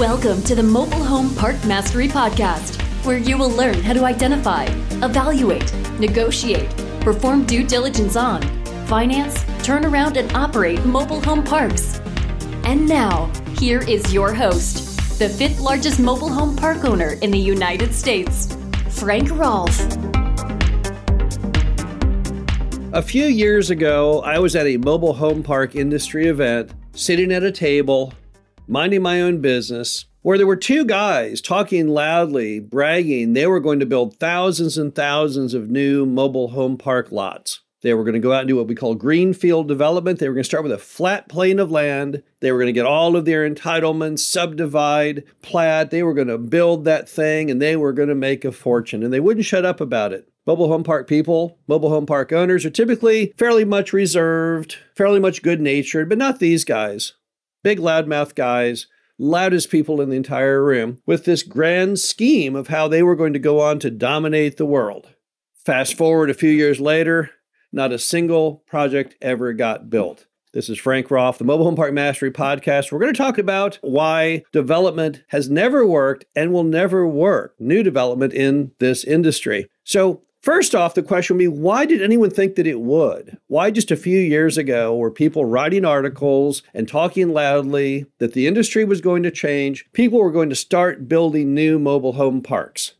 Welcome to the Mobile Home Park Mastery Podcast, where you will learn how to identify, evaluate, negotiate, perform due diligence on, finance, turn around, and operate mobile home parks. And now, here is your host, the fifth largest mobile home park owner in the United States, Frank Rolfe. A few years ago, I was at a mobile home park industry event, sitting at a table minding my own business, where there were two guys talking loudly, bragging they were going to build thousands and thousands of new mobile home park lots. They were going to go out and do what we call greenfield development. They were going to start with a flat plane of land. They were going to get all of their entitlements, subdivide, plat. They were going to build that thing and they were going to make a fortune. And they wouldn't shut up about it. Mobile home park people, mobile home park owners are typically fairly much reserved, fairly much good natured, but not these guys big loudmouth guys, loudest people in the entire room, with this grand scheme of how they were going to go on to dominate the world. Fast forward a few years later, not a single project ever got built. This is Frank Rolfe, the Mobile Home Park Mastery Podcast. We're going to talk about why development has never worked and will never work, new development in this industry. So, First off, the question would be why did anyone think that it would? Why just a few years ago were people writing articles and talking loudly that the industry was going to change? People were going to start building new mobile home parks.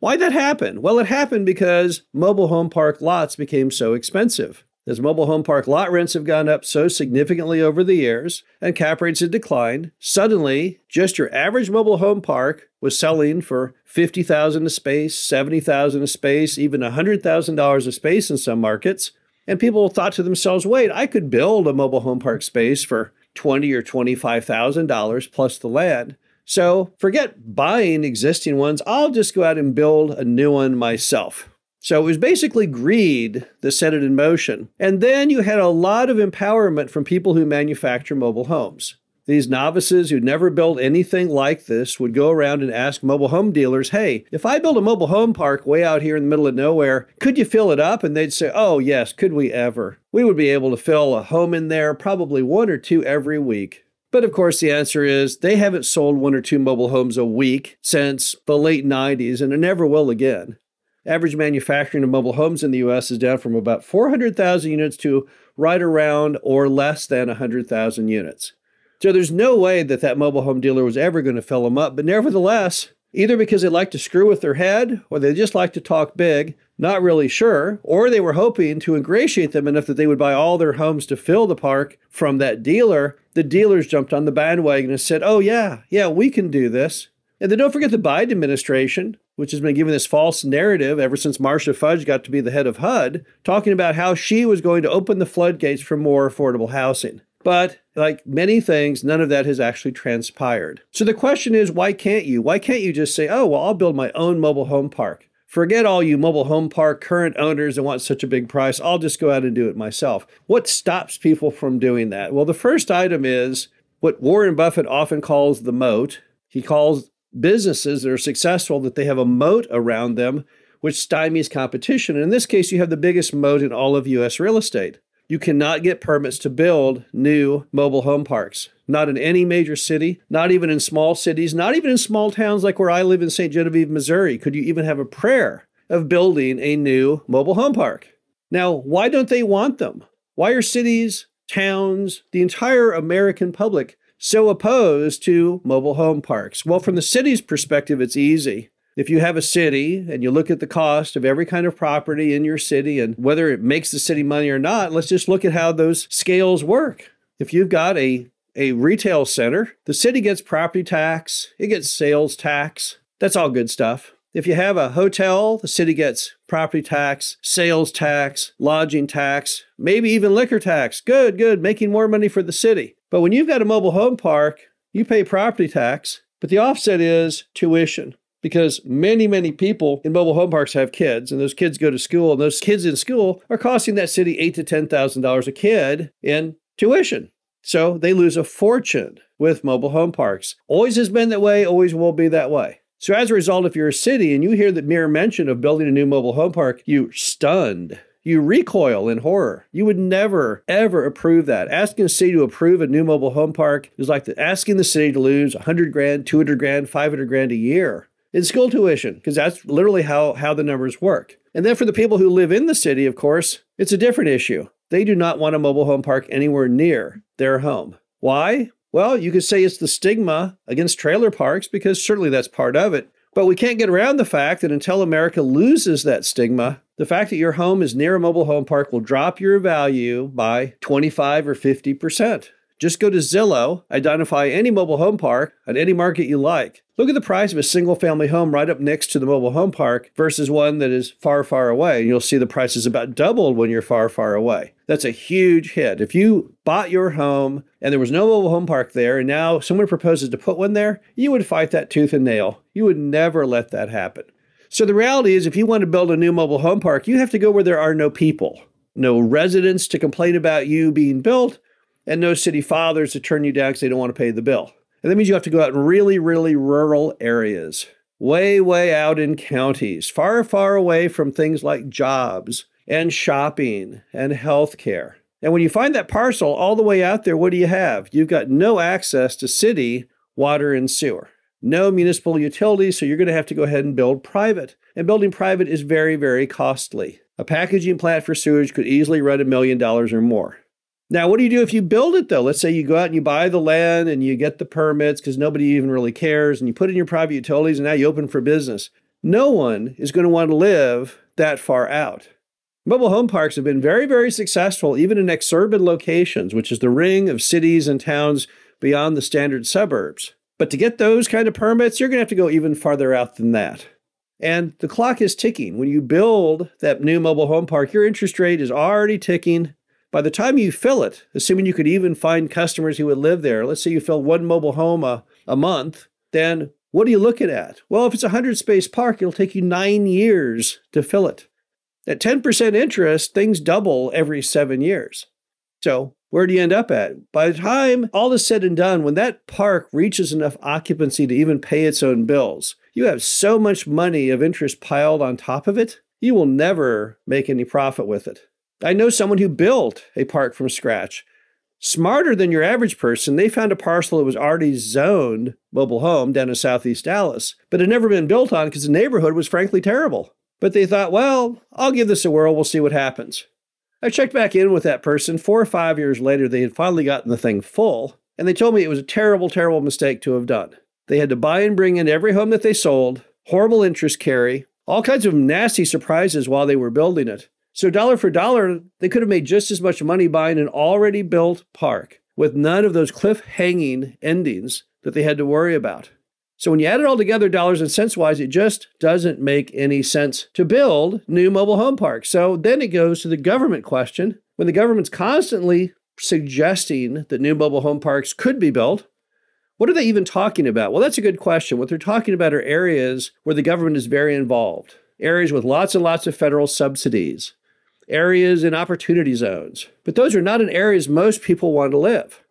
Why that happen? Well, it happened because mobile home park lots became so expensive. As mobile home park lot rents have gone up so significantly over the years and cap rates have declined, suddenly just your average mobile home park was selling for 50,000 a space, 70,000 a space, even $100,000 a space in some markets. And people thought to themselves, "Wait, I could build a mobile home park space for 20 or $25,000 plus the land." So, forget buying existing ones. I'll just go out and build a new one myself. So it was basically greed that set it in motion. And then you had a lot of empowerment from people who manufacture mobile homes. These novices who'd never built anything like this would go around and ask mobile home dealers, hey, if I build a mobile home park way out here in the middle of nowhere, could you fill it up? And they'd say, oh, yes, could we ever? We would be able to fill a home in there, probably one or two every week. But of course, the answer is they haven't sold one or two mobile homes a week since the late 90s and it never will again. Average manufacturing of mobile homes in the US is down from about 400,000 units to right around or less than 100,000 units. So there's no way that that mobile home dealer was ever going to fill them up. But nevertheless, either because they like to screw with their head or they just like to talk big, not really sure, or they were hoping to ingratiate them enough that they would buy all their homes to fill the park from that dealer, the dealers jumped on the bandwagon and said, oh, yeah, yeah, we can do this. And then don't forget the Biden administration, which has been given this false narrative ever since Marcia Fudge got to be the head of HUD, talking about how she was going to open the floodgates for more affordable housing. But like many things, none of that has actually transpired. So the question is, why can't you? Why can't you just say, oh, well, I'll build my own mobile home park? Forget all you mobile home park current owners that want such a big price. I'll just go out and do it myself. What stops people from doing that? Well, the first item is what Warren Buffett often calls the moat. He calls businesses that are successful that they have a moat around them which stymies competition. And in this case, you have the biggest moat in all of US real estate. You cannot get permits to build new mobile home parks. Not in any major city, not even in small cities, not even in small towns like where I live in St. Genevieve, Missouri, could you even have a prayer of building a new mobile home park. Now, why don't they want them? Why are cities, towns, the entire American public so opposed to mobile home parks? Well, from the city's perspective, it's easy. If you have a city and you look at the cost of every kind of property in your city and whether it makes the city money or not, let's just look at how those scales work. If you've got a, a retail center, the city gets property tax, it gets sales tax. That's all good stuff. If you have a hotel, the city gets property tax, sales tax, lodging tax, maybe even liquor tax. Good, good, making more money for the city. But when you've got a mobile home park, you pay property tax, but the offset is tuition because many, many people in mobile home parks have kids, and those kids go to school, and those kids in school are costing that city eight to ten thousand dollars a kid in tuition. So they lose a fortune with mobile home parks. Always has been that way, always will be that way. So as a result, if you're a city and you hear the mere mention of building a new mobile home park, you're stunned. You recoil in horror. You would never, ever approve that. Asking the city to approve a new mobile home park is like the, asking the city to lose 100 grand, 200 grand, 500 grand a year in school tuition, because that's literally how, how the numbers work. And then for the people who live in the city, of course, it's a different issue. They do not want a mobile home park anywhere near their home. Why? Well, you could say it's the stigma against trailer parks because certainly that's part of it. But we can't get around the fact that until America loses that stigma, the fact that your home is near a mobile home park will drop your value by 25 or 50%. Just go to Zillow, identify any mobile home park at any market you like. Look at the price of a single family home right up next to the mobile home park versus one that is far, far away. And you'll see the price is about doubled when you're far, far away. That's a huge hit. If you bought your home and there was no mobile home park there, and now someone proposes to put one there, you would fight that tooth and nail. You would never let that happen. So the reality is, if you want to build a new mobile home park, you have to go where there are no people, no residents to complain about you being built, and no city fathers to turn you down because they don't want to pay the bill. And that means you have to go out in really, really rural areas, way, way out in counties, far, far away from things like jobs and shopping and healthcare. And when you find that parcel all the way out there, what do you have? You've got no access to city water and sewer, no municipal utilities, so you're going to have to go ahead and build private. And building private is very, very costly. A packaging plant for sewage could easily run a million dollars or more. Now, what do you do if you build it though? Let's say you go out and you buy the land and you get the permits because nobody even really cares and you put in your private utilities and now you open for business. No one is going to want to live that far out. Mobile home parks have been very, very successful even in exurban locations, which is the ring of cities and towns beyond the standard suburbs. But to get those kind of permits, you're going to have to go even farther out than that. And the clock is ticking. When you build that new mobile home park, your interest rate is already ticking. By the time you fill it, assuming you could even find customers who would live there, let's say you fill one mobile home a, a month, then what are you looking at? Well, if it's a 100 space park, it'll take you nine years to fill it. At 10% interest, things double every seven years. So, where do you end up at? By the time all is said and done, when that park reaches enough occupancy to even pay its own bills, you have so much money of interest piled on top of it, you will never make any profit with it. I know someone who built a park from scratch. Smarter than your average person, they found a parcel that was already zoned mobile home down in southeast Dallas, but had never been built on because the neighborhood was frankly terrible. But they thought, well, I'll give this a whirl, we'll see what happens. I checked back in with that person. Four or five years later, they had finally gotten the thing full, and they told me it was a terrible, terrible mistake to have done. They had to buy and bring in every home that they sold, horrible interest carry, all kinds of nasty surprises while they were building it. So, dollar for dollar, they could have made just as much money buying an already built park with none of those cliff hanging endings that they had to worry about. So, when you add it all together, dollars and cents wise, it just doesn't make any sense to build new mobile home parks. So, then it goes to the government question. When the government's constantly suggesting that new mobile home parks could be built, what are they even talking about? Well, that's a good question. What they're talking about are areas where the government is very involved, areas with lots and lots of federal subsidies, areas in opportunity zones. But those are not in areas most people want to live.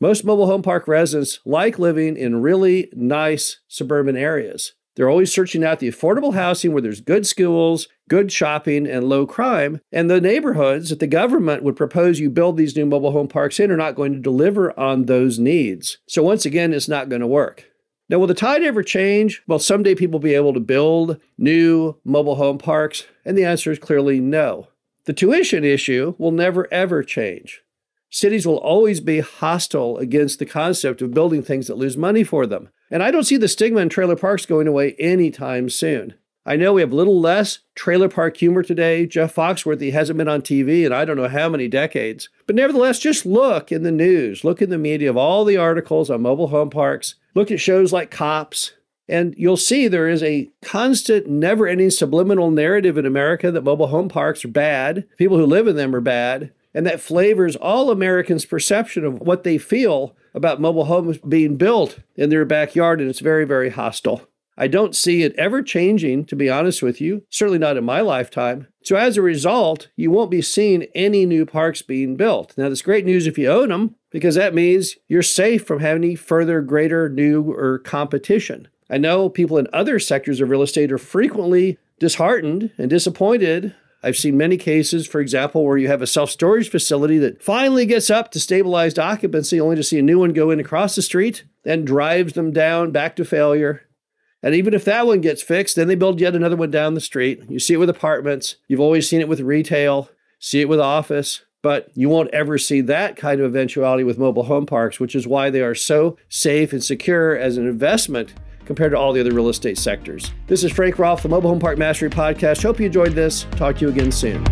Most mobile home park residents like living in really nice suburban areas. They're always searching out the affordable housing where there's good schools, good shopping, and low crime. And the neighborhoods that the government would propose you build these new mobile home parks in are not going to deliver on those needs. So, once again, it's not going to work. Now, will the tide ever change? Well, someday people will be able to build new mobile home parks? And the answer is clearly no. The tuition issue will never ever change. Cities will always be hostile against the concept of building things that lose money for them. And I don't see the stigma in trailer parks going away anytime soon. I know we have a little less trailer park humor today. Jeff Foxworthy hasn't been on TV in I don't know how many decades. But nevertheless, just look in the news, look in the media of all the articles on mobile home parks, look at shows like Cops, and you'll see there is a constant, never ending subliminal narrative in America that mobile home parks are bad, people who live in them are bad, and that flavors all Americans' perception of what they feel about mobile homes being built in their backyard, and it's very, very hostile. I don't see it ever changing, to be honest with you, certainly not in my lifetime. So, as a result, you won't be seeing any new parks being built. Now, that's great news if you own them, because that means you're safe from having any further greater new or competition. I know people in other sectors of real estate are frequently disheartened and disappointed I've seen many cases, for example, where you have a self storage facility that finally gets up to stabilized occupancy, only to see a new one go in across the street and drives them down back to failure. And even if that one gets fixed, then they build yet another one down the street. You see it with apartments. You've always seen it with retail, see it with office, but you won't ever see that kind of eventuality with mobile home parks, which is why they are so safe and secure as an investment compared to all the other real estate sectors. This is Frank Rolfe, the Mobile Home Park Mastery Podcast. Hope you enjoyed this. Talk to you again soon.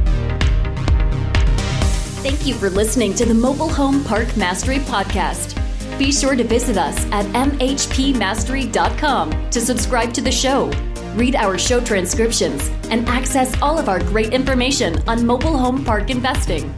Thank you for listening to the Mobile Home Park Mastery Podcast. Be sure to visit us at mhpmastery.com to subscribe to the show, read our show transcriptions, and access all of our great information on mobile home park investing.